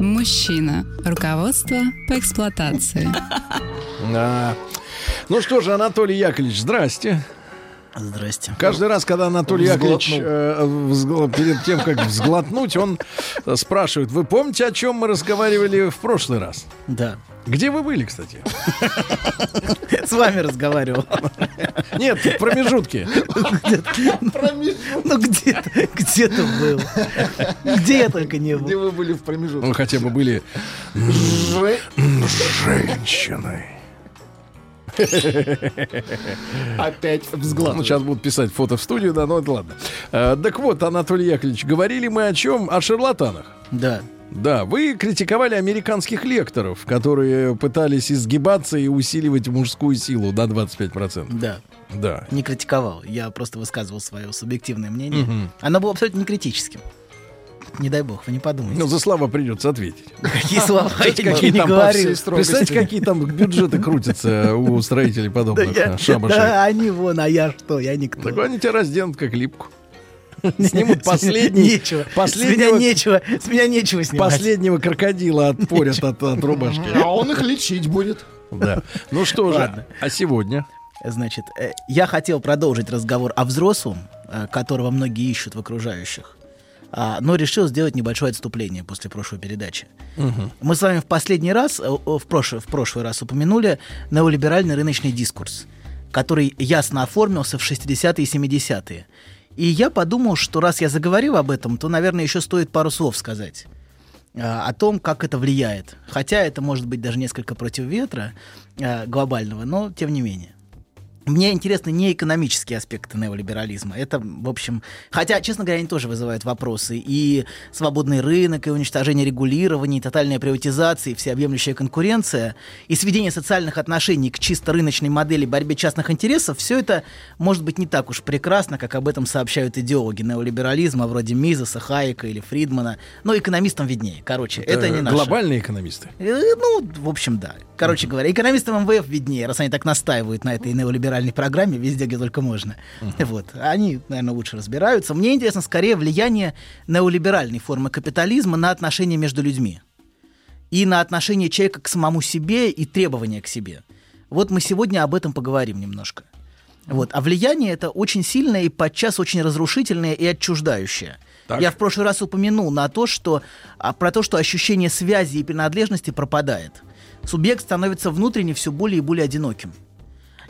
Мужчина. Руководство по эксплуатации. Да. Ну что же, Анатолий Яковлевич, здрасте. Здрасте. Каждый раз, когда Анатолий Яковлевич э, взгл- перед тем, как взглотнуть, он спрашивает, вы помните, о чем мы разговаривали в прошлый раз? Да. Где вы были, кстати? С вами разговаривал. Нет, в промежутке. Ну где-то, где-то был. Где я только не Где был. вы были в промежутке? Ну, хотя бы были Же- женщиной. Опять взгляд. Ну, сейчас будут писать фото в студию, да, ну это ладно. Э, так вот, Анатолий Яковлевич, говорили мы о чем? О шарлатанах. Да. Да, вы критиковали американских лекторов, которые пытались изгибаться и усиливать мужскую силу до 25%. Да. Да. Не критиковал. Я просто высказывал свое субъективное мнение. Оно было абсолютно не критическим. Не дай бог, вы не подумайте. Ну, за слова придется ответить. Какие слова я не- говорил. Представьте, какие там бюджеты крутятся у строителей подобных э, шабашей. да, они вон, а я что? Я никто. Так они тебя разденут как липку. Снимут С меня последний, Нечего. С меня последнего, нечего. С меня нечего снимать. последнего крокодила отпорят от, от рубашки. А он их лечить будет. Да. Ну что же, Ладно. а сегодня? Значит, э, я хотел продолжить разговор о взрослом, э, которого многие ищут в окружающих, а, но решил сделать небольшое отступление после прошлой передачи. Мы с вами в последний раз, э, в прошлый, в прошлый раз упомянули неолиберальный рыночный дискурс, который ясно оформился в 60-е и 70-е. И я подумал, что раз я заговорил об этом, то, наверное, еще стоит пару слов сказать а, о том, как это влияет. Хотя это может быть даже несколько против ветра а, глобального, но тем не менее. Мне интересны не экономические аспекты неолиберализма. Это, в общем... Хотя, честно говоря, они тоже вызывают вопросы. И свободный рынок, и уничтожение регулирования, и тотальная приватизация, и всеобъемлющая конкуренция, и сведение социальных отношений к чисто рыночной модели борьбе частных интересов, все это может быть не так уж прекрасно, как об этом сообщают идеологи неолиберализма, вроде Мизеса, Хайека или Фридмана. Но экономистам виднее. Короче, это, не наше. Глобальные экономисты. Э, Ну, в общем, да. Короче говоря, экономистам МВФ виднее, раз они так настаивают на этой неолиберальной программе везде, где только можно. Вот. Они, наверное, лучше разбираются. Мне интересно скорее влияние неолиберальной формы капитализма на отношения между людьми. И на отношение человека к самому себе и требования к себе. Вот мы сегодня об этом поговорим немножко. Вот. А влияние это очень сильное и подчас очень разрушительное и отчуждающее. Так. Я в прошлый раз упомянул на то, что, а, про то, что ощущение связи и принадлежности пропадает. Субъект становится внутренне все более и более одиноким.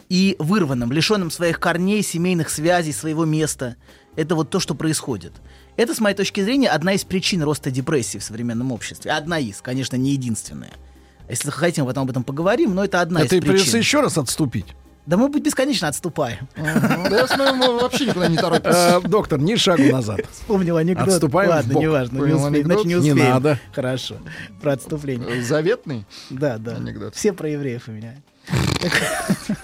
И вырванным, лишенным своих корней, семейных связей, своего места. Это вот то, что происходит. Это, с моей точки зрения, одна из причин роста депрессии в современном обществе. Одна из, конечно, не единственная. Если хотим, потом об этом поговорим, но это одна Это и из придется причин. еще раз отступить. Да мы бесконечно отступаем. Да я смотрю, мы вообще никуда не торопимся. Э, доктор, ни шагу назад. Вспомнил анекдот. Отступаем Ладно, неважно, не успеем. Значит, не Не успеем. надо. Хорошо. Про отступление. Заветный? Да, да. Анекдот. Все про евреев у меня.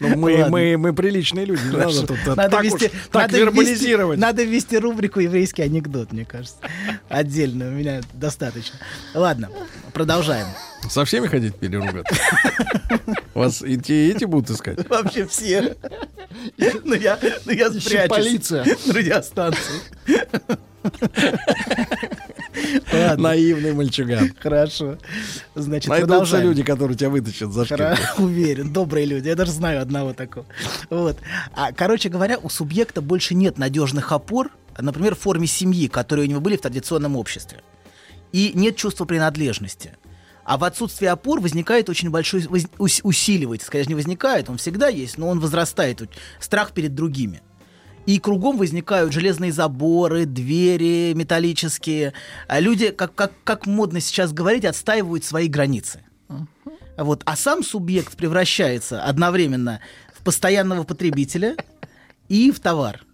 Ну, мы, мы, мы приличные люди. Не надо тут э, Надо так, вести, уж, так надо вербализировать. Ввести, надо ввести рубрику «Еврейский анекдот», мне кажется. Отдельно, у меня достаточно. Ладно, продолжаем. Со всеми хотите переругаться? Вас и те, и эти будут искать? Вообще все. Ну я, ну я спрячусь полиция. на радиостанции. Ладно, Наивный мальчуган. хорошо. Значит, Найдутся люди, которые тебя вытащат за шкирку. Уверен, добрые люди. Я даже знаю одного такого. Вот. А, короче говоря, у субъекта больше нет надежных опор, например, в форме семьи, которые у него были в традиционном обществе. И нет чувства принадлежности. А в отсутствии опор возникает очень большой, воз- усиливается, конечно, не возникает, он всегда есть, но он возрастает, страх перед другими. И кругом возникают железные заборы, двери металлические. А люди, как, как, как модно сейчас говорить, отстаивают свои границы. Вот. А сам субъект превращается одновременно в постоянного потребителя и в товар.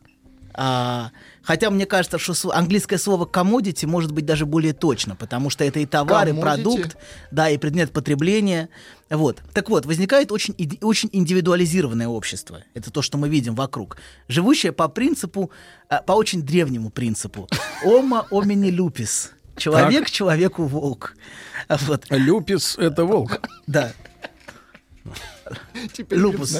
А, хотя мне кажется, что английское слово commodity может быть даже более точно, потому что это и товар, и Commodity? продукт, да, и предмет потребления. Вот. Так вот, возникает очень, очень индивидуализированное общество. Это то, что мы видим вокруг. Живущее по принципу, а, по очень древнему принципу. Ома omini lupis. Человек человеку волк. Вот, Люпис — это волк. да. Теперь Люпус.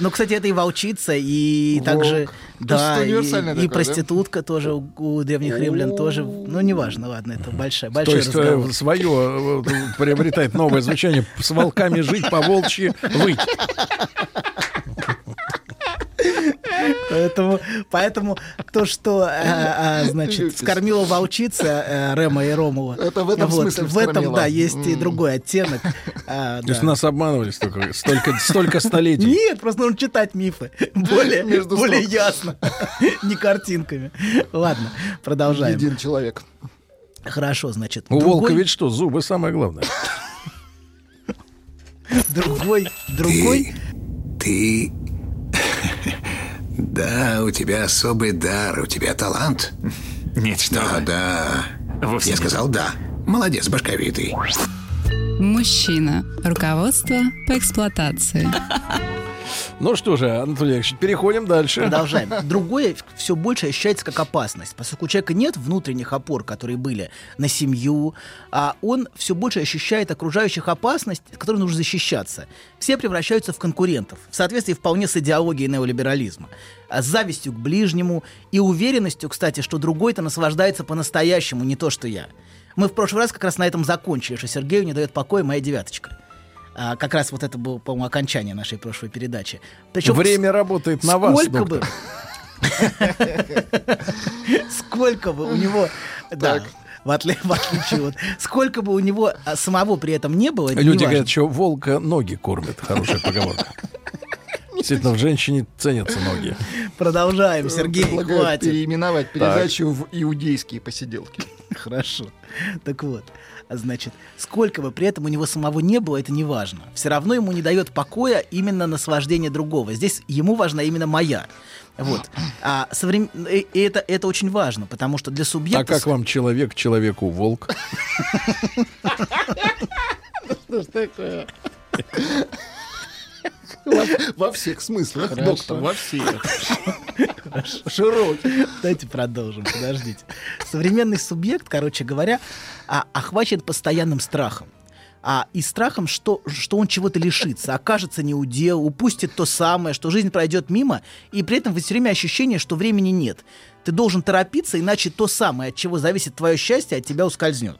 Ну, кстати, это и волчица, и Волк. также, То да, и, универсальное и такое, да? проститутка тоже у, у древних римлян тоже. Ну, неважно, ладно, это большая, То большой есть разговор. свое приобретает новое звучание. С волками жить, по волчьи выть. Поэтому, поэтому то, что, э, э, значит, Люпис. скормила волчица э, Рема и Ромова. Это в этом вот, смысле В этом, вскормила. да, есть и другой оттенок. А, То есть нас обманывали столько, столько, столько столетий. Нет, просто нужно читать мифы. Более, Между более строк. ясно. Не картинками. Ладно, продолжаем. Един человек. Хорошо, значит. У другой- волка ведь что, зубы самое главное. Другой, другой, Ты... Да, у тебя особый дар, у тебя талант. Нет, что Да, вы. да. Вовсе Я нет. сказал да. Молодец, башковитый. Мужчина. Руководство по эксплуатации. Ну что же, Анатолий Яковлевич, переходим дальше. Продолжаем. Другое все больше ощущается как опасность. Поскольку у человека нет внутренних опор, которые были на семью, а он все больше ощущает окружающих опасность, от которой нужно защищаться. Все превращаются в конкурентов, в соответствии вполне с идеологией неолиберализма. А с завистью к ближнему и уверенностью, кстати, что другой-то наслаждается по-настоящему, не то, что я. Мы в прошлый раз как раз на этом закончили, что Сергею не дает покоя моя девяточка. А, как раз вот это было, по-моему, окончание нашей прошлой передачи. Причем Время работает на вас, Сколько бы... доктор. Сколько бы у него... Да, в отли- в отличие от... Сколько бы у него а, самого при этом не было, Люди не говорят, что волка ноги кормят. Хорошая поговорка. Действительно, в женщине ценятся ноги. Продолжаем, Сергей, Предлагаю хватит. переименовать передачу в иудейские посиделки. Хорошо. Так вот, значит, сколько бы при этом у него самого не было, это не важно. Все равно ему не дает покоя именно наслаждение другого. Здесь ему важна именно моя. Вот. А соврем- и и это, это очень важно, потому что для А субъекта... как вам человек человеку волк? Во, во всех смыслах, доктор, во всех. Широкий. Давайте продолжим, подождите. Современный субъект, короче говоря, а, охвачен постоянным страхом. А, и страхом, что, что он чего-то лишится, окажется неудел, упустит то самое, что жизнь пройдет мимо, и при этом все время ощущение, что времени нет. Ты должен торопиться, иначе то самое, от чего зависит твое счастье, от тебя ускользнет.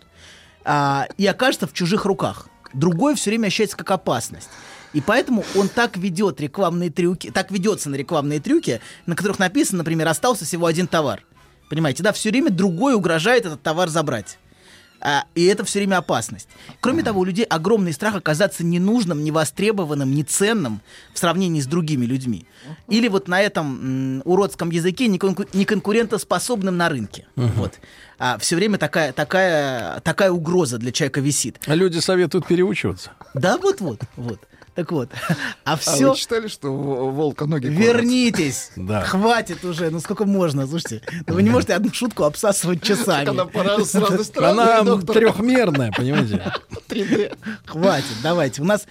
А, и окажется в чужих руках. Другой все время ощущается как опасность. И поэтому он так ведет рекламные трюки, так ведется на рекламные трюки, на которых написано, например, остался всего один товар. Понимаете, да, все время другой угрожает этот товар забрать. А, и это все время опасность. Кроме того, у людей огромный страх оказаться ненужным, невостребованным, неценным в сравнении с другими людьми. Или вот на этом м, уродском языке неконку- неконкурентоспособным на рынке. Вот. А, все время такая, такая, такая угроза для человека висит. А люди советуют переучиваться. Да, вот-вот, вот. Так вот, а А все... вы читали, что волка ноги? Вернитесь! Да. Хватит уже, ну сколько можно, слушайте. Ну, вы не можете одну шутку обсасывать часами. Она пора с разной стороны, Она доктор. трехмерная, понимаете? 3D. Хватит, давайте. У нас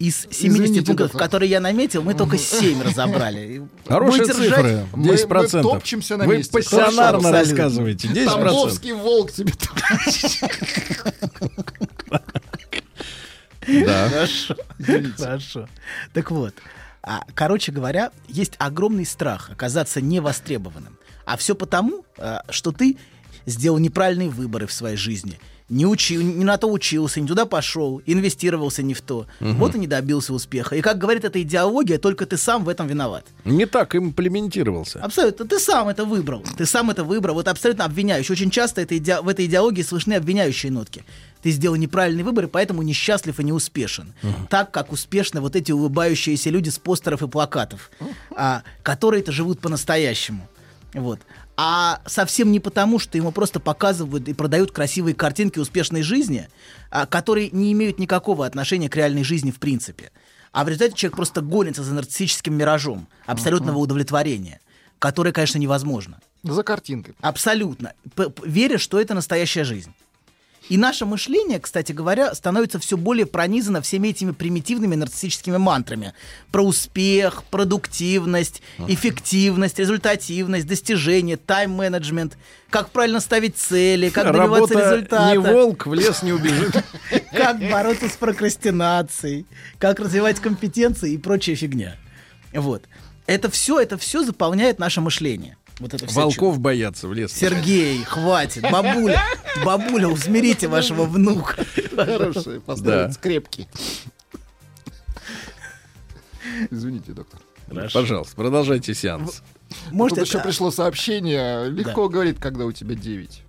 из 70 Извините, пунктов, доктор. которые я наметил, мы только 7 разобрали. Хорошие Будете цифры. Мы- 10%. мы топчемся на Вы месте. пассионарно Хорошо, абсолютно. рассказываете. 10%. Тамбовский волк тебе Да. Хорошо. Хорошо. Так вот, а, короче говоря, есть огромный страх оказаться невостребованным. А все потому, а, что ты сделал неправильные выборы в своей жизни. Не, учил, не на то учился, не туда пошел, инвестировался не в то. Вот и не добился успеха. И как говорит эта идеология, только ты сам в этом виноват. Не так имплементировался. Абсолютно. Ты сам это выбрал. Ты сам это выбрал. Вот абсолютно обвиняющий. Очень часто это иде- в этой идеологии слышны обвиняющие нотки. Ты сделал неправильный выбор, и поэтому несчастлив и не успешен. Так, как успешны вот эти улыбающиеся люди с постеров и плакатов, а, которые-то живут по-настоящему. Вот. А совсем не потому, что ему просто показывают и продают красивые картинки успешной жизни, а, которые не имеют никакого отношения к реальной жизни в принципе. А в результате человек просто гонится за нарциссическим миражом абсолютного удовлетворения. которое, конечно, невозможно. За картинкой. Абсолютно. Веря, что это настоящая жизнь. И наше мышление, кстати говоря, становится все более пронизано всеми этими примитивными нарциссическими мантрами. Про успех, продуктивность, эффективность, результативность, достижение, тайм-менеджмент, как правильно ставить цели, как добиваться Работа результата. не волк, в лес не убежит. как бороться с прокрастинацией, как развивать компетенции и прочая фигня. Вот. Это все, это все заполняет наше мышление. Вот это Волков боятся в лес. Сергей, хватит. Бабуля, бабуля, усмирите вашего внука. Хорошие, поставить Да. скрепки. Извините, доктор. Пожалуйста, продолжайте сеанс. Может, Тут еще пришло сообщение. Легко говорит, когда у тебя 9.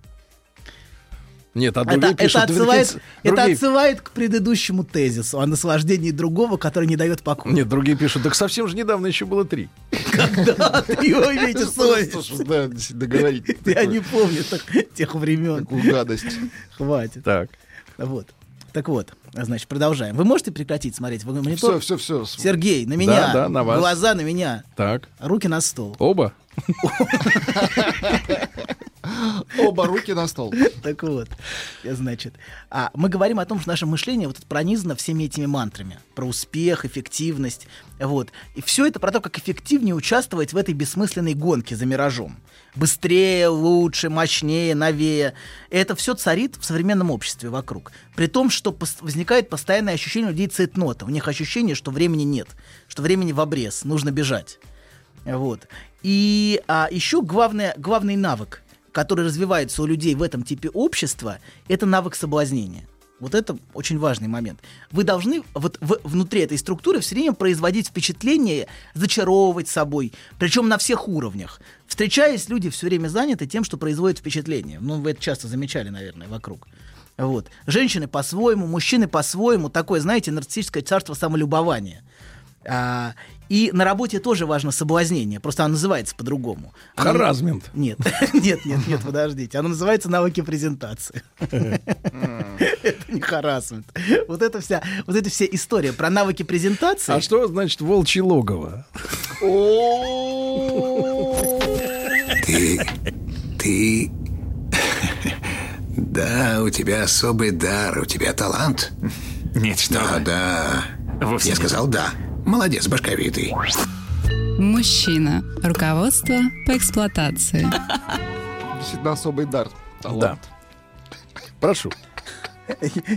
Нет, а это, другие это пишут... отсылает, другие- это отсылает к предыдущему тезису о наслаждении другого, который не дает покоя. Нет, другие пишут, так совсем же недавно еще было три. Когда ты его имеете совесть? Да, договорить. Я не помню так- тех времен. Такую гадость. Хватит. Так. Вот. Так вот, значит, продолжаем. Вы можете прекратить смотреть в монитор? Все, все, все. Сергей, на меня. да, на вас. Глаза на меня. Так. Руки на стол. Оба? Оба руки на стол. Так вот, значит, а мы говорим о том, что наше мышление вот пронизано всеми этими мантрами про успех, эффективность, вот. И все это про то, как эффективнее участвовать в этой бессмысленной гонке за миражом. Быстрее, лучше, мощнее, новее. Это все царит в современном обществе вокруг. При том, что пос- возникает постоянное ощущение людей цейтнота. У них ощущение, что времени нет, что времени в обрез, нужно бежать. Вот. И а, еще главное, главный навык, который развивается у людей в этом типе общества, это навык соблазнения. Вот это очень важный момент. Вы должны вот в- внутри этой структуры все время производить впечатление, зачаровывать собой, причем на всех уровнях. Встречаясь, люди все время заняты тем, что производит впечатление. Ну, вы это часто замечали, наверное, вокруг. Вот. Женщины по-своему, мужчины по-своему. Такое, знаете, нарциссическое царство самолюбования. А, и на работе тоже важно соблазнение, просто оно называется по-другому. Оно- Харазмент. Нет, нет, нет, нет, подождите. Оно называется навыки презентации. Это не харасмент. Вот это вся, вот эта вся история про навыки презентации. А что значит волчье логово? Ты... ты... Да, у тебя особый дар, у тебя талант. Нет, что Да, да. Вовсе Я нет. сказал да. Молодец, башковитый. Мужчина. Руководство по эксплуатации. Действительно особый дар. Да. Прошу.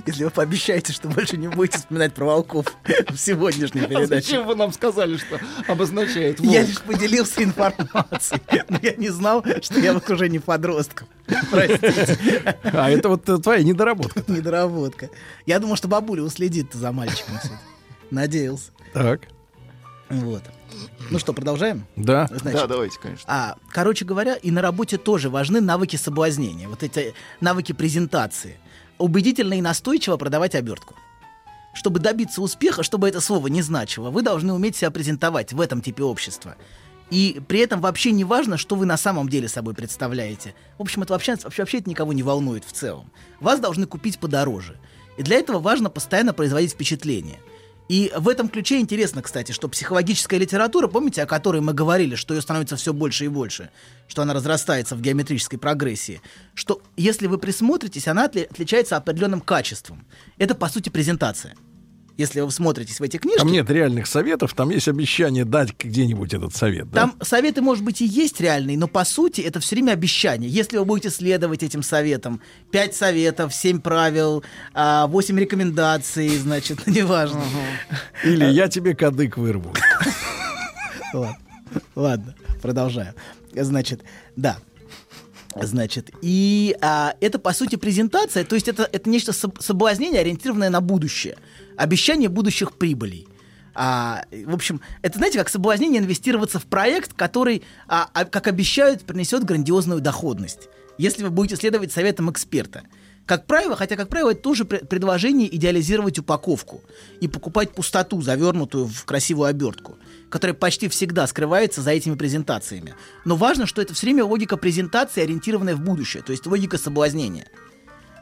Если вы пообещаете, что больше не будете вспоминать про волков в сегодняшней А передаче. зачем вы нам сказали, что обозначает Я волк? лишь поделился информацией, но я не знал, что я в окружении подростков. Простите, А это вот э, твоя недоработка. недоработка. Я думал, что бабуля уследит за мальчиком. Надеялся. Так. Вот. Ну что, продолжаем? Да. Значит, Да, давайте, конечно. А, короче говоря, и на работе тоже важны навыки соблазнения, вот эти навыки презентации. Убедительно и настойчиво продавать обертку. Чтобы добиться успеха, чтобы это слово не значило, вы должны уметь себя презентовать в этом типе общества. И при этом вообще не важно, что вы на самом деле собой представляете. В общем, это вообще, вообще, вообще это никого не волнует в целом. Вас должны купить подороже. И для этого важно постоянно производить впечатление. И в этом ключе интересно, кстати, что психологическая литература, помните, о которой мы говорили, что ее становится все больше и больше, что она разрастается в геометрической прогрессии, что если вы присмотритесь, она отли- отличается определенным качеством. Это, по сути, презентация. Если вы смотритесь в эти книжки, Там нет реальных советов, там есть обещание дать где-нибудь этот совет. да? там советы, может быть, и есть реальные, но по сути это все время обещание. Если вы будете следовать этим советам, 5 советов, 7 правил, 8 рекомендаций, значит, неважно. Или я тебе кадык вырву. Ладно, ладно, продолжаю. Значит, да. Значит, и а, это, по сути, презентация, то есть это, это нечто соб- соблазнение, ориентированное на будущее. Обещание будущих прибылей. А, в общем, это, знаете, как соблазнение инвестироваться в проект, который, а, а, как обещают, принесет грандиозную доходность, если вы будете следовать советам эксперта. Как правило, хотя, как правило, это тоже пре- предложение идеализировать упаковку и покупать пустоту, завернутую в красивую обертку, которая почти всегда скрывается за этими презентациями. Но важно, что это все время логика презентации, ориентированная в будущее, то есть логика соблазнения.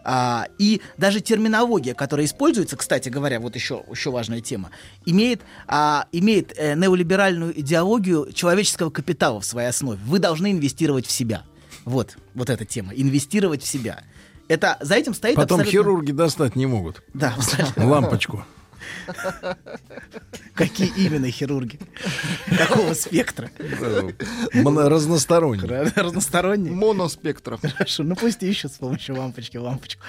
А, и даже терминология, которая используется, кстати говоря, вот еще, еще важная тема, имеет, а, имеет э, неолиберальную идеологию человеческого капитала в своей основе. Вы должны инвестировать в себя. Вот, вот эта тема. Инвестировать в себя. Это за этим стоит Потом абсолютно... хирурги достать не могут. Да, абсолютно. Лампочку. Какие именно хирурги? Какого спектра? Разносторонний. Разносторонние? Моноспектров. Хорошо, ну пусть ищут с помощью лампочки лампочку.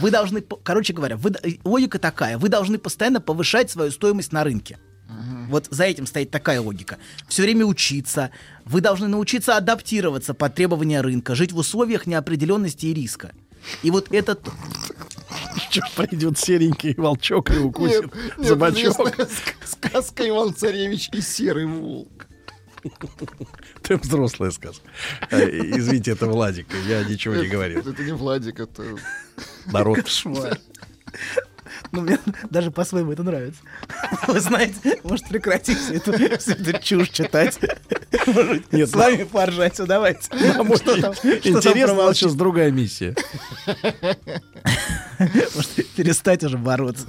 Вы должны, короче говоря, вы, д- логика такая, вы должны постоянно повышать свою стоимость на рынке. Вот за этим стоит такая логика. Все время учиться. Вы должны научиться адаптироваться под требования рынка, жить в условиях неопределенности и риска. И вот этот... Придет серенький волчок и укусит Нет, ск- сказка Иван Царевич и Серый Волк. Ты взрослая сказка. Э, Извините, это Владик, я ничего не Это- говорил. Это не Владик, это... Народ. Кошмар. Ну, мне даже по-своему это нравится. Вы знаете, может прекратить всю эту, всю эту чушь читать. Может, Нет, с вами поржать, все, давайте. А может, Что там- Интересно, у сейчас другая миссия. Может, перестать уже бороться.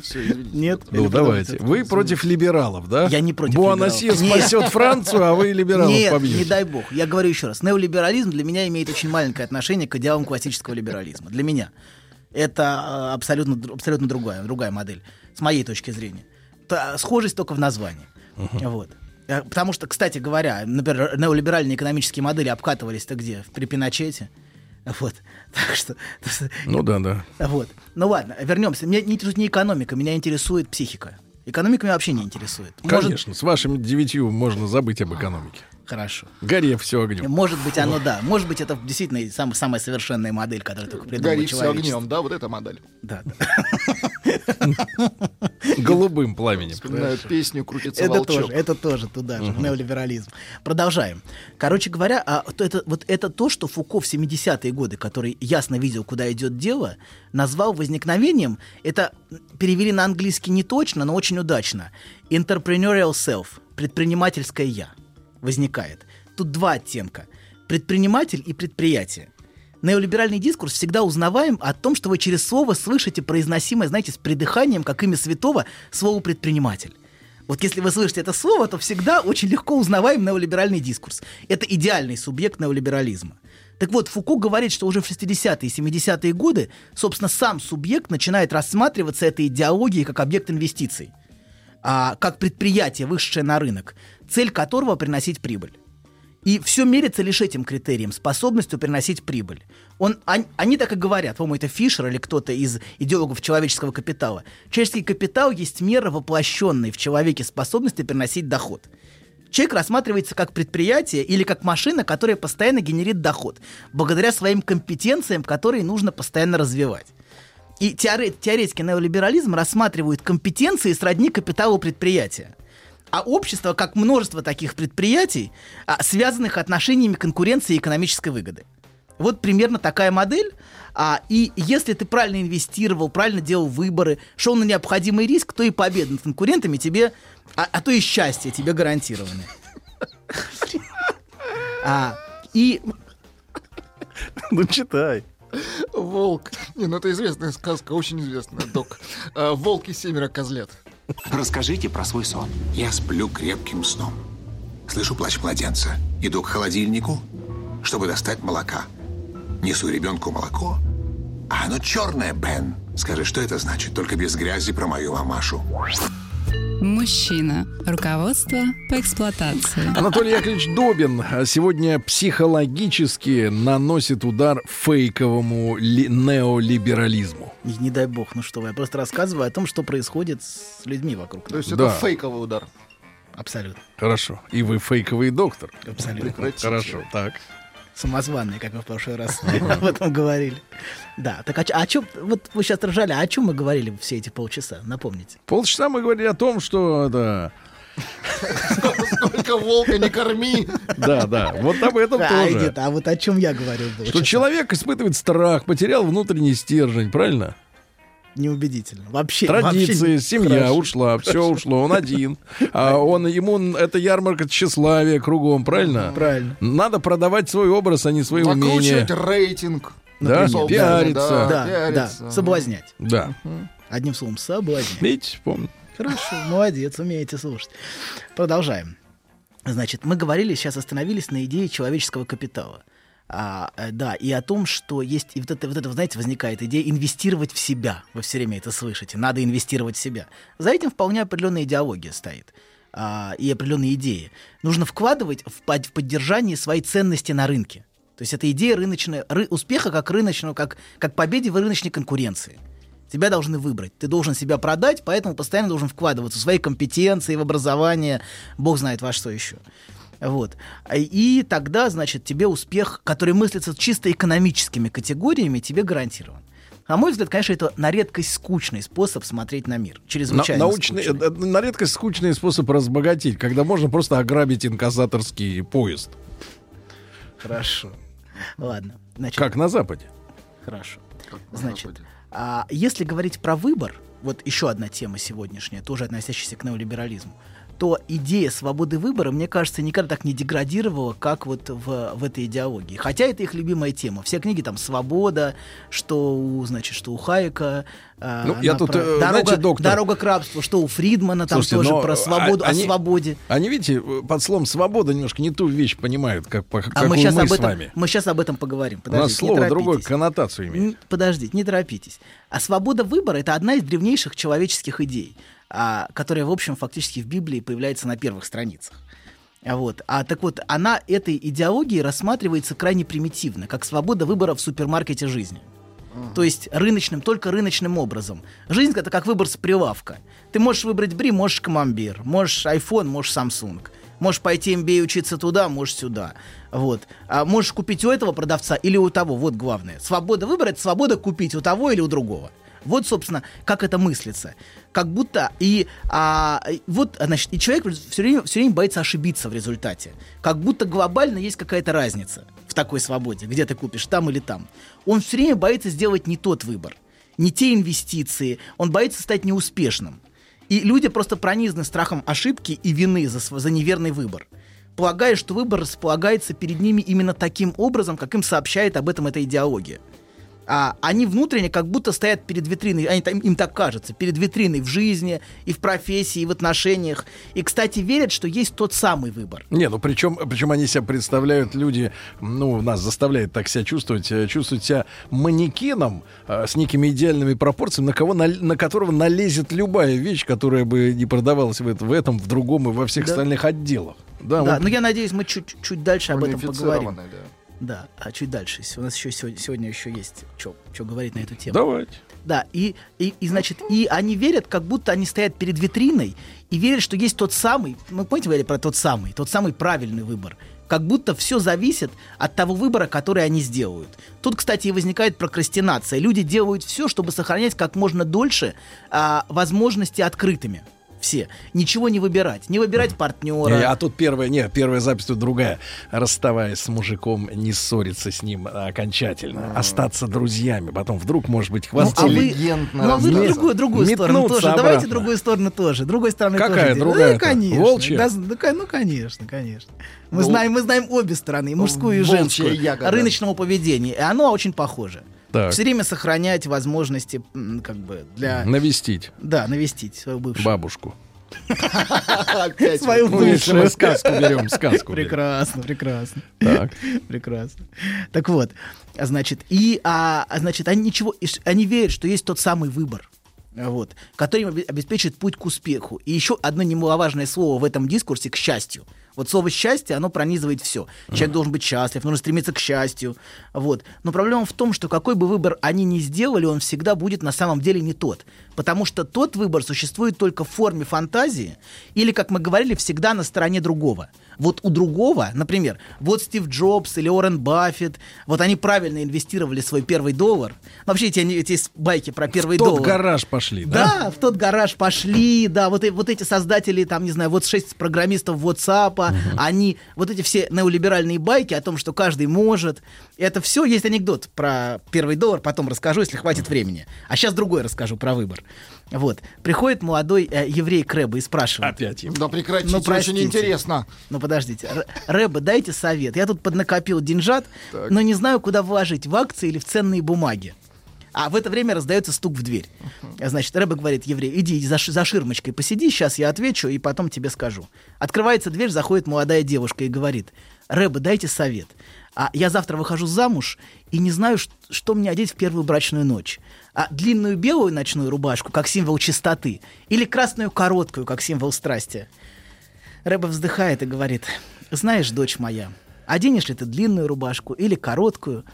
Нет? Ну, давайте. Вы против либералов, да? Я не против Буанасье спасет Францию, а вы либералов Нет, побьете. не дай бог. Я говорю еще раз. Неолиберализм для меня имеет очень маленькое отношение к идеалам классического либерализма. Для меня. Это э, абсолютно, абсолютно другая, другая модель, с моей точки зрения. Та- схожесть только в названии. Вот. Э, Потому что, кстати говоря, например, неолиберальные экономические модели обкатывались-то где? При Пиночете. Вот. Так что... Ну да, да. Вот. Ну ладно, вернемся. Меня не интересует не экономика, меня интересует психика. Экономика меня вообще не интересует. Может- Конечно, с вашими девятью можно забыть об экономике. Хорошо. Горе все огнем. Может быть, оно да. Может быть, это действительно сам- самая совершенная модель, которая только придумала Гори все огнем, да, вот эта модель. Да, да. Голубым пламенем. Вспоминаю песню «Крутится Это волчок». тоже, это тоже туда же, неолиберализм. Продолжаем. Короче говоря, а, то это, вот это то, что Фуко в 70-е годы, который ясно видел, куда идет дело, назвал возникновением, это перевели на английский не точно, но очень удачно. Entrepreneurial self, предпринимательское я, возникает. Тут два оттенка. Предприниматель и предприятие. Неолиберальный дискурс всегда узнаваем о том, что вы через слово слышите произносимое, знаете, с придыханием, как имя святого, слово «предприниматель». Вот если вы слышите это слово, то всегда очень легко узнаваем неолиберальный дискурс. Это идеальный субъект неолиберализма. Так вот, Фуко говорит, что уже в 60-е и 70-е годы, собственно, сам субъект начинает рассматриваться этой идеологией как объект инвестиций, а, как предприятие, вышедшее на рынок, цель которого приносить прибыль. И все мерится лишь этим критерием, способностью приносить прибыль. Он, они, они так и говорят, по-моему, это Фишер или кто-то из идеологов человеческого капитала. Человеческий капитал есть мера воплощенной в человеке способности приносить доход. Человек рассматривается как предприятие или как машина, которая постоянно генерит доход, благодаря своим компетенциям, которые нужно постоянно развивать. И теоре- теоретики неолиберализма рассматривают компетенции сродни капиталу предприятия. А общество как множество таких предприятий, а, связанных отношениями конкуренции и экономической выгоды. Вот примерно такая модель. А, и если ты правильно инвестировал, правильно делал выборы, шел на необходимый риск, то и победа над конкурентами тебе, а, а то и счастье тебе гарантированы. А, и Ну читай. Волк. Не, ну это известная сказка, очень известная, док. А, Волк и семеро козлят. Расскажите про свой сон. Я сплю крепким сном. Слышу плач младенца. Иду к холодильнику, чтобы достать молока. Несу ребенку молоко. А оно черное, Бен. Скажи, что это значит? Только без грязи про мою мамашу. Мужчина. Руководство по эксплуатации. Анатолий Яковлевич Добин а, сегодня психологически наносит удар фейковому ли- неолиберализму. не, не дай бог, ну что вы, я просто рассказываю о том, что происходит с людьми вокруг. То есть Да. это фейковый удар. Абсолютно. Хорошо. И вы фейковый доктор. Абсолютно. Прекратите. Хорошо, так. Самозванные, как мы в прошлый раз об этом говорили. Да, так а, чем, вот вы сейчас ржали, а о чем мы говорили все эти полчаса? Напомните. Полчаса мы говорили о том, что да, Сколько волка не корми. да, да, вот об этом А, тоже. а вот о чем я говорил? Что человек испытывает страх, потерял внутренний стержень, правильно? Неубедительно. Вообще, Традиции, вообще не- семья Хорошо. ушла, все ушло, он один. А он ему это ярмарка тщеславия кругом, правильно? Правильно. Надо продавать свой образ, а не свои умения. Накручивать рейтинг. Да, пиариться. да, да, соблазнять. Да. Одним словом, соблазнять. Видите, помню. Хорошо, молодец, умеете слушать. Продолжаем. Значит, мы говорили, сейчас остановились на идее человеческого капитала. А, э, да, и о том, что есть, и вот это, вот это, знаете, возникает идея инвестировать в себя. Вы все время это слышите. Надо инвестировать в себя. За этим вполне определенная идеология стоит. а, и определенные идеи. Нужно вкладывать в, под- в поддержание своей ценности на рынке. То есть это идея рыночная, ры- успеха как рыночного, как, как победе в рыночной конкуренции. Тебя должны выбрать. Ты должен себя продать, поэтому постоянно должен вкладываться в свои компетенции, в образование, бог знает во что еще. Вот. А И тогда, значит, тебе успех, который мыслится чисто экономическими категориями, тебе гарантирован. На мой взгляд, конечно, это на редкость скучный способ смотреть на мир. На- Чрезвычайно научный, скучный. э, на редкость скучный способ разбогатеть, когда можно просто ограбить инкассаторский поезд. Хорошо. Ладно. Значит, Как на Западе. Хорошо. на Значит, Западе. а, если говорить про выбор, вот еще одна тема сегодняшняя, тоже относящаяся к неолиберализму, то идея свободы выбора, мне кажется, никогда так не деградировала, как вот в, в этой идеологии. Хотя это их любимая тема. Все книги там «Свобода», что у, значит, что у Хайека. а, Ну, я тут, про- э, дорога, знаете, доктор- «Дорога к рабству», что у Фридмана там Слушайте, тоже про а, свободу, они- о свободе. Они, видите, э, под словом «свобода» немножко не ту вещь понимают, как, по- А мы мы, сейчас, об с этом, вами. мы сейчас об этом поговорим. У нас Подождите, слово торопитесь. коннотацию имеет. Подождите, не торопитесь. А свобода выбора это одна из древнейших человеческих идей, которая, в общем, фактически в Библии появляется на первых страницах. А Вот. А так вот, она этой идеологией рассматривается крайне примитивно, как свобода выбора в супермаркете жизни. То есть рыночным, только рыночным образом. Жизнь это как выбор с прилавка. Ты можешь выбрать Бри, можешь Камамбер, можешь iPhone, можешь Samsung. Можешь пойти MBA учиться туда, можешь сюда. Вот. А можешь купить у этого продавца или у того. Вот главное. Свобода выбора — это свобода купить у того или у другого. Вот, собственно, как это мыслится. Как будто и а, вот, значит, и человек все время, все время боится ошибиться в результате. Как будто глобально есть какая-то разница в такой свободе, где ты купишь, там или там. Он все время боится сделать не тот выбор, не те инвестиции, он боится стать неуспешным. И люди просто пронизаны страхом ошибки и вины за, за неверный выбор. Полагая, что выбор располагается перед ними именно таким образом, как им сообщает об этом эта идеология. А они внутренне как будто стоят перед витриной, они, там- им так кажется, перед витриной в жизни, и в профессии, и в отношениях. И, кстати, верят, что есть тот самый выбор. Не, ну причем, причем они себя представляют, люди, ну, нас заставляют так себя чувствовать, э, чувствовать себя манекеном э, с некими идеальными пропорциями, на, кого, на, на которого налезет любая вещь, которая бы не продавалась в, это- в этом, в другом и во всех Да. остальных отделах. Да, Да, вот но я надеюсь, мы чуть, чуть дальше об этом поговорим. Да. Да, а чуть дальше. У нас еще сегодня, сегодня еще есть что говорить на эту тему. давайте. Да, и, и, и, значит, и они верят, как будто они стоят перед витриной и верят, что есть тот самый, мы помните, говорили про тот самый, тот самый правильный выбор. Как будто все зависит от того выбора, который они сделают. Тут, кстати, и возникает прокрастинация. Люди делают все, чтобы сохранять как можно дольше а, возможности открытыми. Все. Ничего не выбирать. Не выбирать партнера. Не, а тут первая, не, первая запись тут другая. Расставаясь с мужиком, не ссориться с ним окончательно. Остаться друзьями. Потом вдруг, может быть, Ну, а вы, ну, а вы другую, другую сторону тоже. обратно. Давайте другую сторону тоже. Другой стороны Какая тоже. другая-то? Ну, конечно. Волчья? Да, ну, ну, конечно, конечно. Мы, Вол- знаем, мы знаем обе стороны, мужскую и женскую, ягода. рыночного поведения. И оно очень похоже. Так. Все время сохранять возможности как бы для... Навестить Да, навестить свою бывшую. бабушку. Опять Свою Ну, мы бывшую. сказку берем, сказку. Прекрасно, прекрасно. Так. Прекрасно. Так вот, а, значит, и, а, а, значит, они ничего, они верят, что есть тот самый выбор, вот, который им обе- обеспечит путь к успеху. И еще одно немаловажное слово в этом дискурсе к счастью. Вот слово счастье, оно пронизывает все. Человек должен быть счастлив, нужно стремиться к счастью. Вот. Но проблема в том, что какой бы выбор они ни сделали, он всегда будет на самом деле не тот. Потому что тот выбор существует только в форме фантазии или, как мы говорили, всегда на стороне другого. Вот у другого, например, вот Стив Джобс или Уоррен Баффет, вот они правильно инвестировали свой первый доллар. Вообще эти, эти байки про первый В тот доллар. гараж пошли, да? Да, в тот гараж пошли, да, вот, вот эти создатели, там, не знаю, вот шесть программистов WhatsApp, они, вот эти все неолиберальные байки о том, что каждый может, это все, есть анекдот про первый доллар, потом расскажу, если хватит времени. А сейчас другой расскажу про выбор. Вот, приходит молодой э, еврей к Рэбе и спрашивает. Опять им. Да прекратите, Ну, очень простите. интересно. Ну, подождите. Р- Рэба, дайте совет. Я тут поднакопил деньжат, но не знаю, куда вложить, в акции или в ценные бумаги. А в это время раздается стук в дверь. Значит, Рэба говорит, еврей, иди за, за ширмочкой посиди, сейчас я отвечу и потом тебе скажу. Открывается дверь, заходит молодая девушка и говорит, Рэба, дайте совет. А я завтра выхожу замуж и не знаю, что мне одеть в первую брачную ночь. А длинную белую ночную рубашку, как символ чистоты, или красную короткую, как символ страсти. Рэба вздыхает и говорит, знаешь, дочь моя, оденешь ли ты длинную рубашку или короткую,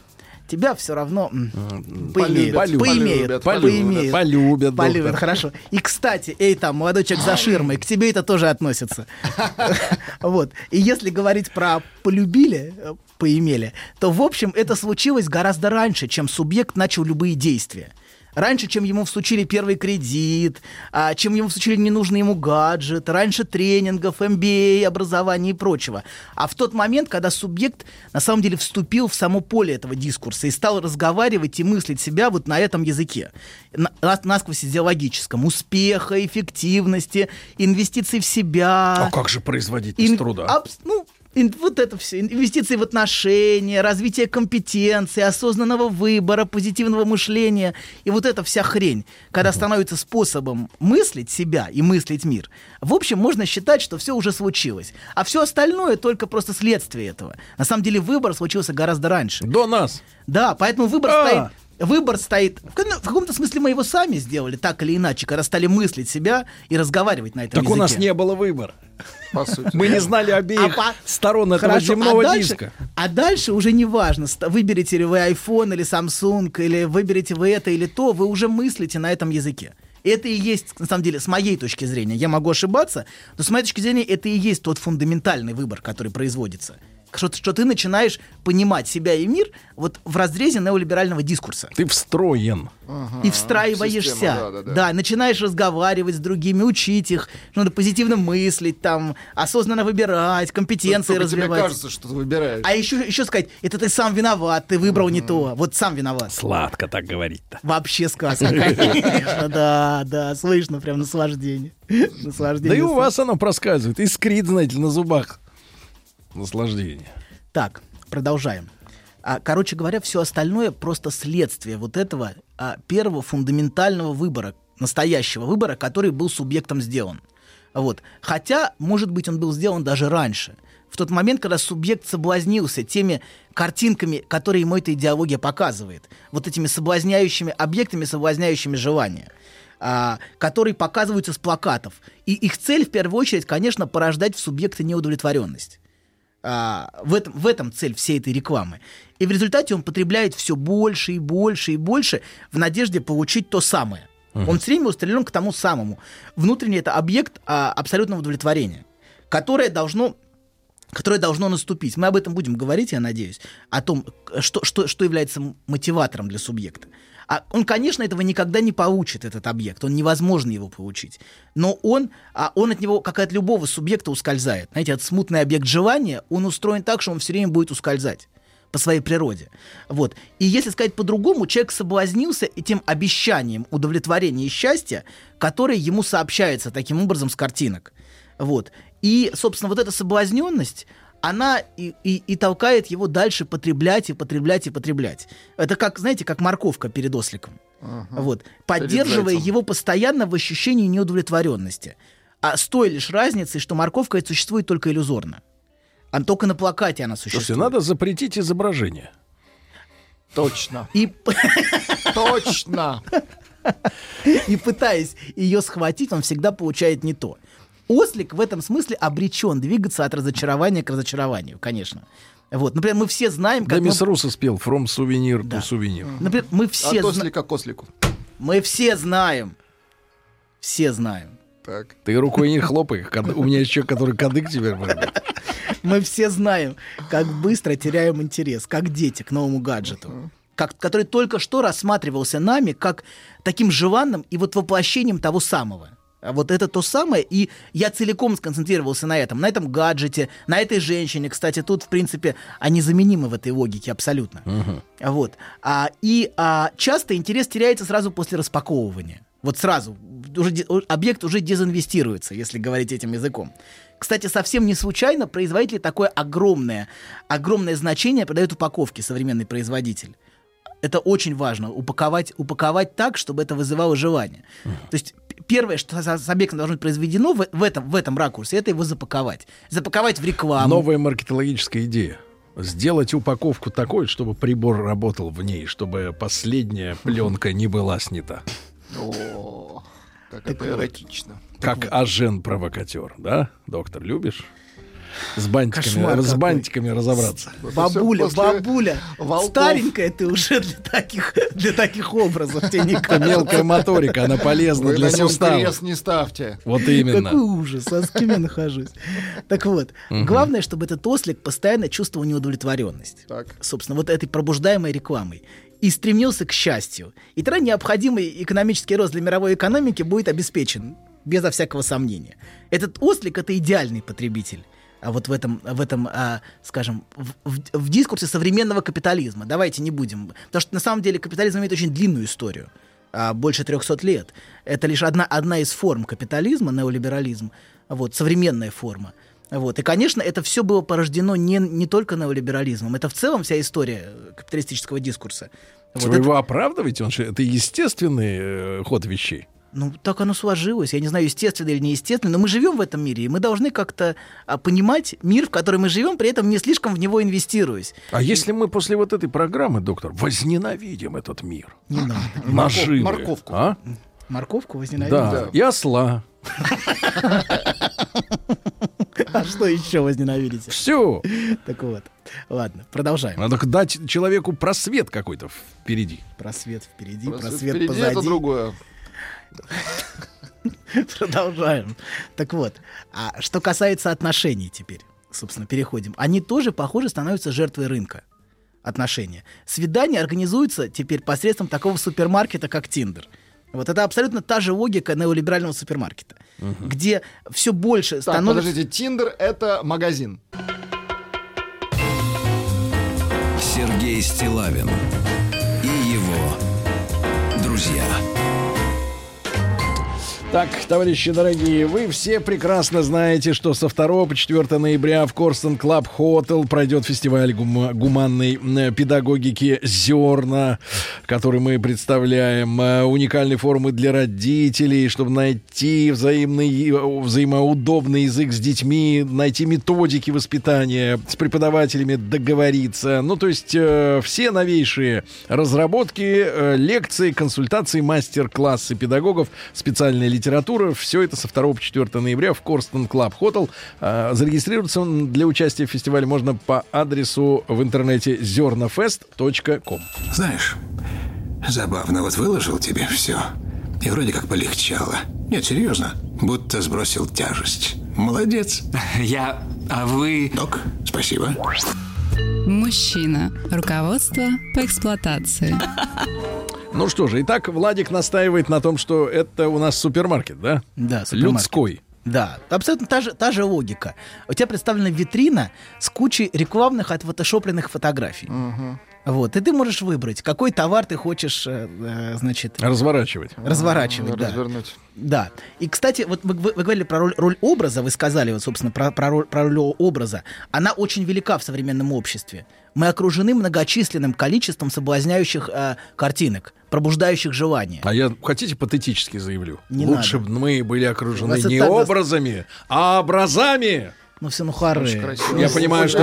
тебя все равно поимеют. полюбят, Поимеют. полюбят, Поимеют. полюбят, Полюбят, хорошо. И, кстати, эй, там, молодой человек за ширмой, к тебе это тоже относится. Вот. И если говорить про полюбили, э, поимели, то, в общем, это случилось гораздо раньше, чем субъект начал любые действия. Раньше, чем ему всучили первый кредит, а, чем ему всучили ненужный ему гаджет, раньше тренингов, MBA, образования и прочего. А в тот момент, когда субъект на самом деле вступил в само поле этого дискурса и стал разговаривать и мыслить себя вот на этом языке, на- нас- насквозь идеологическом, успеха, эффективности, инвестиций в себя. А как же производить из Ин- труда? абс- ну, вот это все. Инвестиции в отношения, развитие компетенции, осознанного выбора, позитивного мышления. И вот эта вся хрень, когда становится способом мыслить себя и мыслить мир, в общем, можно считать, что все уже случилось. А все остальное только просто следствие этого. На самом деле выбор случился гораздо раньше. До нас. Да, поэтому выбор А. стоит. Выбор стоит. В каком-то смысле мы его сами сделали, так или иначе, когда стали мыслить себя и разговаривать на этом Так у нас языке. не было выбора. По сути. Мы не знали обеих А по- сторон этого Хорошо, земного а дальше, диска. А дальше уже не важно, выберете ли вы iPhone или Samsung, или выберете вы это или то, вы уже мыслите на этом языке. Это и есть, на самом деле, с моей точки зрения, я могу ошибаться, но с моей точки зрения это и есть тот фундаментальный выбор, который производится. Что, что ты начинаешь понимать себя и мир вот в разрезе неолиберального дискурса Ты встроен. и встраиваешься. система, да, да, да. начинаешь разговаривать с другими, учить их, надо позитивно мыслить, там, осознанно выбирать, компетенции Только тебе развивать. кажется, что ты выбираешь. А еще, еще сказать, это ты сам виноват, ты выбрал не то. Вот сам виноват. Сладко так говорить-то. Вообще сказка, конечно, да, да, слышно прям наслаждение. Да Наслаждение. и у вас оно проскальзывает. Искрит, знаете, на зубах. Наслаждение. Так, продолжаем. А, короче говоря, все остальное просто следствие вот этого а, первого фундаментального выбора, настоящего выбора, который был субъектом сделан. Вот. Хотя, может быть, он был сделан даже раньше. В тот момент, когда субъект соблазнился теми картинками, которые ему эта идеология показывает, вот этими соблазняющими объектами, соблазняющими желания, а, которые показываются с плакатов. И их цель, в первую очередь, конечно, порождать в субъекте неудовлетворенность. А, в, этом, в этом цель всей этой рекламы. И в результате он потребляет все больше и больше и больше в надежде получить то самое. Он все время устремлен к тому самому. Внутренний это объект а, абсолютного удовлетворения, которое должно которое должно наступить. Мы об этом будем говорить, я надеюсь, о том, что, что, что является мотиватором для субъекта. А он, конечно, этого никогда не получит, этот объект. Он невозможно его получить. Но он, а он от него, как и от любого субъекта, ускользает. Знаете, этот смутный объект желания, он устроен так, что он все время будет ускользать по своей природе. Вот. И если сказать по-другому, человек соблазнился этим обещанием удовлетворения и счастья, которое ему сообщается таким образом с картинок. Вот. И, собственно, вот эта соблазненность, она и, и, и толкает его дальше потреблять и потреблять и потреблять. Это как, знаете, как морковка перед осликом. Вот. Поддерживая его постоянно в ощущении неудовлетворенности. А с той лишь разницей, что морковка существует только иллюзорно. А только на плакате она существует. Слушайте, надо запретить изображение. Точно. И, Точно. и пытаясь ее схватить, он всегда получает не то. Ослик в этом смысле обречен двигаться от разочарования к разочарованию, конечно. Вот, например, мы все знаем, Да, как мы- мисс Руссо спел «From souvenir Да. to souvenir». например, мы все, От зна- ослика к ослику. мы все знаем, все знаем, Так. Ты рукой не хлопай. У меня есть человек, который кадык теперь мы все знаем, как быстро теряем интерес, как дети к новому гаджету, как, который только что рассматривался нами как таким желанным и вот воплощением того самого. А Вот это то самое, и я целиком сконцентрировался на этом, на этом гаджете, на этой женщине. Кстати, тут, в принципе, они заменимы в этой логике абсолютно. Вот. А, и а, часто интерес теряется сразу после распаковывания. Вот сразу. уже, объект уже дезинвестируется, если говорить этим языком. Кстати, совсем не случайно производитель такое огромное, огромное значение придает упаковке современный производитель. Это очень важно, упаковать, упаковать так, чтобы это вызывало желание. То есть первое, что с с объектом должно быть произведено в, в этом, в этом ракурсе, это его запаковать. Запаковать в рекламу. Новая маркетологическая идея. Сделать упаковку такой, чтобы прибор работал в ней, чтобы последняя пленка не была снята. О, как Это это эротично. Как ажен-провокатер, да? Доктор, любишь? С бантиками, Кошмар с какой. бантиками разобраться. Бабуля, бабуля, волков. старенькая ты уже для таких, для таких образов, тебе не мелкая моторика, она полезна Вы для суставов. крест не ставьте. Вот Какой именно. ужас, а с кем я нахожусь? Так вот, главное, чтобы этот ослик постоянно чувствовал неудовлетворенность. Так. Собственно, вот этой пробуждаемой рекламой. И стремился к счастью. И тогда необходимый экономический рост для мировой экономики будет обеспечен, безо всякого сомнения. Этот ослик — это идеальный потребитель. А вот в этом, в этом а, скажем, в, в- в дискурсе современного капитализма. Давайте не будем. Потому что на самом деле капитализм имеет очень длинную историю. а, больше 300 лет. Это лишь одна, одна из форм капитализма, неолиберализм. Вот, современная форма. Вот. И, конечно, это все было порождено не, не только неолиберализмом. Это в целом вся история э, капиталистического дискурса. Вот Вы это- его оправдываете? Он же, это естественный э, ход вещей. Ну, так оно сложилось. Я не знаю, естественно или неестественно, но мы живем в этом мире, и мы должны как-то а, понимать мир, в который мы живем, при этом не слишком в него инвестируясь. А если мы после вот этой программы, доктор, возненавидим этот мир? Не надо. Наживы. морковку. А? Морковку возненавидеть? Да. И осла. А что еще возненавидите? Все. Так вот. Ладно, продолжаем. Надо дать человеку просвет какой-то впереди. Просвет впереди, просвет впереди позади. это другое. Продолжаем. Так вот, а что касается отношений теперь, собственно, переходим. Они тоже, похоже, становятся жертвой рынка отношения. Свидания организуются теперь посредством такого супермаркета, как Тиндер. Вот это абсолютно та же логика неолиберального супермаркета, где все больше Так, становится... подождите, Тиндер это магазин. Сергей Стилавин Так, товарищи дорогие, вы все прекрасно знаете, что со 2 по 4 ноября в Korston Club Hotel пройдет фестиваль гума- гуманной э, педагогики «Зерна», который мы представляем. Э, Уникальные форумы для родителей, чтобы найти взаимный, э, взаимоудобный язык с детьми, найти методики воспитания, с преподавателями договориться. Ну, то есть э, все новейшие разработки, э, лекции, консультации, мастер-классы педагогов, специальная литература. Все это со 2 по 4 ноября в Korston Club Hotel. А, Зарегистрироваться для участия в фестивале можно по адресу в интернете zernafest.com. Знаешь, забавно, вот выложил тебе все. И вроде как полегчало. Нет, серьезно, будто сбросил тяжесть. Молодец. Я... А вы... Док, спасибо. Мужчина. Руководство по эксплуатации. Ну что же, итак, Владик настаивает на том, что это у нас супермаркет, да? Да, супермаркет. Людской. Да, абсолютно та же, та же логика. У тебя представлена витрина с кучей рекламных отфотошопленных фотографий. Вот, и ты можешь выбрать, какой товар ты хочешь, э, э, значит, Разворачивать. разворачивать. да. Развернуть. Да. И, кстати, вот вы, вы- вы говорили про роль, роль образа, вы сказали, вот, собственно, про, про роль, про роль образа. Она очень велика в современном обществе. Мы окружены многочисленным количеством соблазняющих э, картинок, пробуждающих желание. А я, хотите, патетически заявлю? Не Лучше бы мы были окружены вас не образами, а образами. Ну все, ну хоры. Я понимаю, что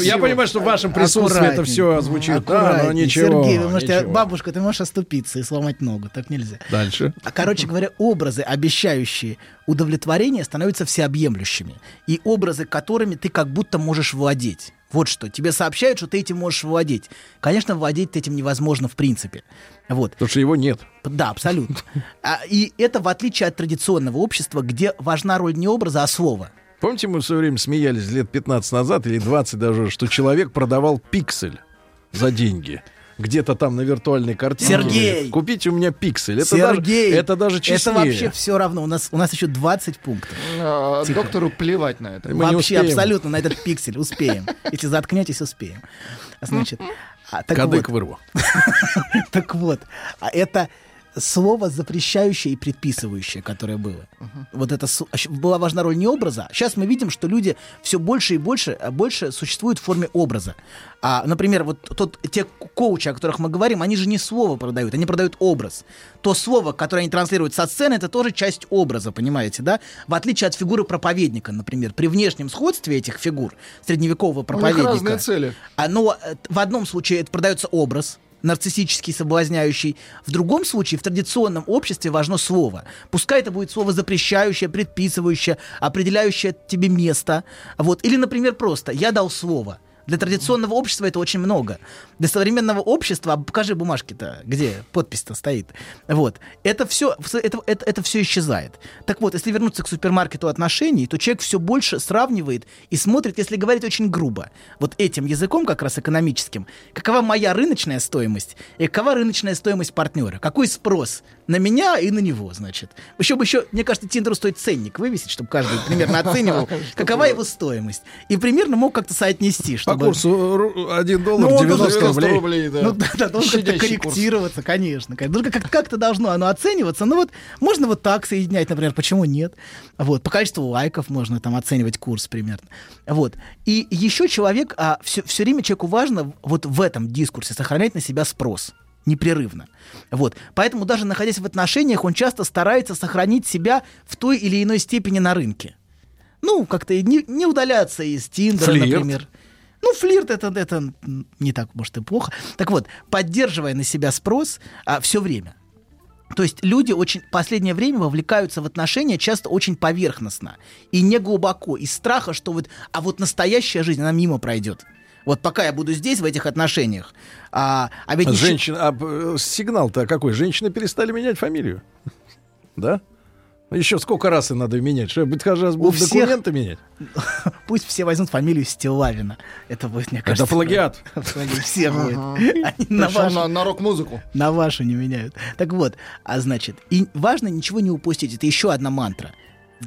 я понимаю, в вашем присутствии это все звучит. Да, но ничего. Сергей, вы можете, ничего. бабушка, ты можешь оступиться и сломать ногу, так нельзя. Дальше. А, короче говоря, образы, обещающие удовлетворение, становятся всеобъемлющими. И образы, которыми ты как будто можешь владеть. Вот что. Тебе сообщают, что ты этим можешь владеть. Конечно, владеть этим невозможно в принципе. Вот. Потому что его нет. Да, абсолютно. А, и это в отличие от традиционного общества, где важна роль не образа, а слова. Помните, мы в свое время смеялись лет 15 назад или 20 даже, что человек продавал пиксель за деньги. Где-то там на виртуальной картинке. Сергей! Купите у меня пиксель. Это Сергей! Даже, это даже честнее. Это вообще все равно. У нас, у нас еще 20 пунктов. А, Тихо. Доктору плевать на это. Мы Вообще абсолютно на этот пиксель успеем. Если заткнетесь, успеем. Значит, а, так Кадык вот, вырву. так вот, а это слово запрещающее и предписывающее, которое было. Вот это а была важна роль не образа. Сейчас мы видим, что люди все больше и больше, а больше существуют в форме образа. А, например, вот тот, те ко- коучи, о которых мы говорим, они же не слово продают, они продают образ. То слово, которое они транслируют со сцены, это тоже часть образа, понимаете, да? В отличие от фигуры проповедника, например, при внешнем сходстве этих фигур средневекового У них проповедника. разные цели. А, Но э, в одном случае это продается образ, нарциссический, соблазняющий. В другом случае, в традиционном обществе важно слово. Пускай это будет слово запрещающее, предписывающее, определяющее тебе место. Вот. Или, например, просто «я дал слово». Для традиционного общества это очень много. Для современного общества, а покажи бумажки-то, где подпись-то стоит. Вот. Это все, это, это, это все исчезает. Так вот, если вернуться к супермаркету отношений, то человек все больше сравнивает и смотрит, если говорить очень грубо, вот этим языком как раз экономическим, какова моя рыночная стоимость и какова рыночная стоимость партнера, какой спрос на меня и на него, значит. Еще бы еще, мне кажется, Тиндеру стоит ценник вывесить, чтобы каждый примерно оценивал, какова его стоимость. И примерно мог как-то соотнести, По чтобы... курсу ру- 1 доллар Ну, он 90 90 рублей. рублей, да. Ну да, да, должен как-то Щадящий курс. корректироваться, конечно. Ну, как- как-то должно оно оцениваться. Ну вот можно вот так соединять, например, почему нет? Вот, по количеству лайков можно там оценивать курс примерно. Вот. И еще человек, а, все, все время человеку важно вот в этом дискурсе сохранять на себя спрос непрерывно. Вот. Поэтому даже находясь в отношениях, он часто старается сохранить себя в той или иной степени на рынке. Ну, как-то не, не удаляться из Тиндера, Флирт. например. Ну, флирт это, это не так, может, и плохо. Так вот, поддерживая на себя спрос все время. То есть люди очень в последнее время вовлекаются в отношения часто очень поверхностно и не глубоко, из страха, что вот, а вот настоящая жизнь, она мимо пройдет. Вот пока я буду здесь, в этих отношениях. А, а ведь еще- Женщина, а э, сигнал-то какой? Женщины перестали менять фамилию? Да? Еще сколько раз и надо менять? Что, быть каждый раз будут всех- документы менять? пусть все возьмут фамилию Стилавина. Это будет, мне кажется... плагиат. плагиат. Всех будет. На рок-музыку. На вашу не меняют. Так вот, а значит, и важно ничего не упустить. Это еще одна мантра.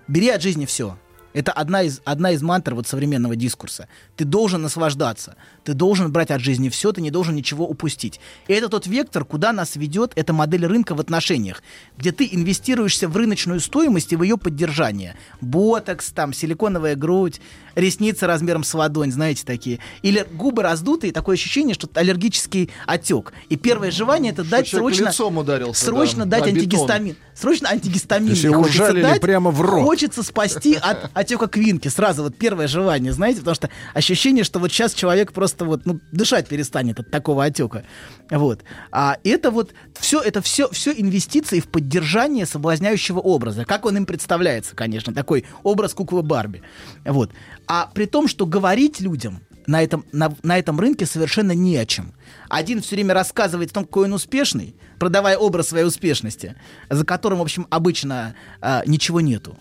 Бери от жизни все. Это одна из, одна из мантр вот современного дискурса. Ты должен наслаждаться. Ты должен брать от жизни все, ты не должен ничего упустить. И это тот вектор, куда нас ведет эта модель рынка в отношениях, где ты инвестируешься в рыночную стоимость и в ее поддержание. Ботокс, там, силиконовая грудь, ресницы размером с ладонь, знаете, такие. Или губы раздутые, такое ощущение, что аллергический отек. И первое желание это дать человек срочно, лицом ударился, срочно да, дать антигистамин. Срочно антигистамин. Хочется дать. прямо в рот. Хочется спасти от отека квинки. Сразу вот первое желание, знаете, потому что ощущение, что вот сейчас человек просто вот ну, дышать перестанет от такого отека. Вот. А это вот все, это все, все инвестиции в поддержание соблазняющего образа. Как он им представляется, конечно, такой образ куклы Барби. Вот. А при том, что говорить людям на этом, на, на этом рынке совершенно не о чем. Один все время рассказывает о том, какой он успешный, продавая образ своей успешности, за которым, в общем, обычно а, ничего нету.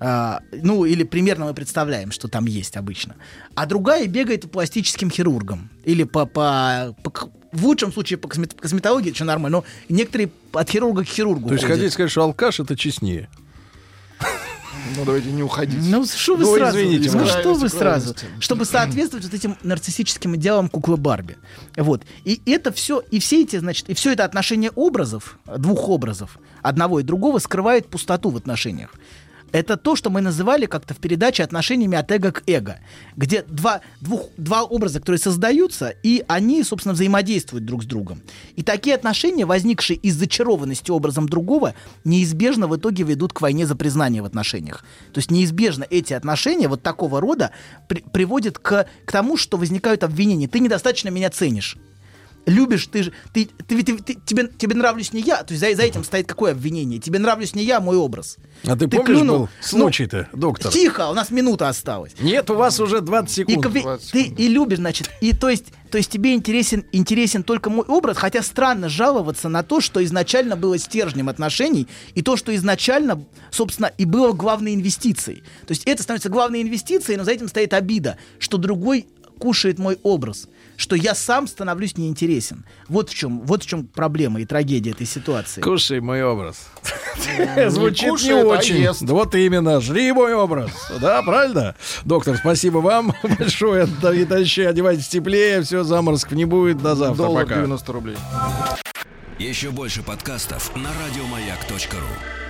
А, ну, или примерно мы представляем, что там есть обычно. А другая бегает по пластическим хирургам. Или по, по, по в лучшем случае по космет- косметологии, что нормально, но некоторые от хирурга к хирургу То есть ходят. хотите сказать, что алкаш это честнее? Ну, давайте не уходить. Ну, что вы Ну, сразу? извините, ну, что вы сразу? Чтобы соответствовать вот этим нарциссическим идеалам куклы Барби. Вот. И это все, и все эти, значит, и все это отношение образов, двух образов, одного и другого, скрывает пустоту в отношениях. Это то, что мы называли как-то в передаче отношениями от эго к эго, где два, двух, два образа, которые создаются, и они, собственно, взаимодействуют друг с другом. И такие отношения, возникшие из зачарованности образом другого, неизбежно в итоге ведут к войне за признание в отношениях. То есть неизбежно эти отношения вот такого рода при- приводят к, к тому, что возникают обвинения. Ты недостаточно меня ценишь. Любишь, ты же, ты, ты, ты- ты- тебе, тебе нравлюсь не я, то есть за, за этим стоит какое обвинение? Тебе нравлюсь не я, а мой образ. А ты, помнишь, клюнул? был случай-то, доктор? Ну, тихо, у нас минута осталась. Нет, у вас уже 20 И, секунд. кове- 20 ты и любишь, значит, и то есть, то есть тебе интересен, интересен только мой образ, хотя странно жаловаться на то, что изначально было стержнем отношений, и то, что изначально, собственно, и было главной инвестицией. То есть это становится главной инвестицией, но за этим стоит обида, что другой кушает мой образ, что я сам становлюсь неинтересен. Вот в чем, вот в чем проблема и трагедия этой ситуации. Кушай мой образ. не Звучит не очень. Да Вот именно, жри мой образ. Да, правильно? Доктор, спасибо вам большое. Давид Ощи, одевайтесь теплее, все, заморозков не будет. До завтра. Доллар Пока. 90 рублей. Еще больше подкастов на радиомаяк.ру.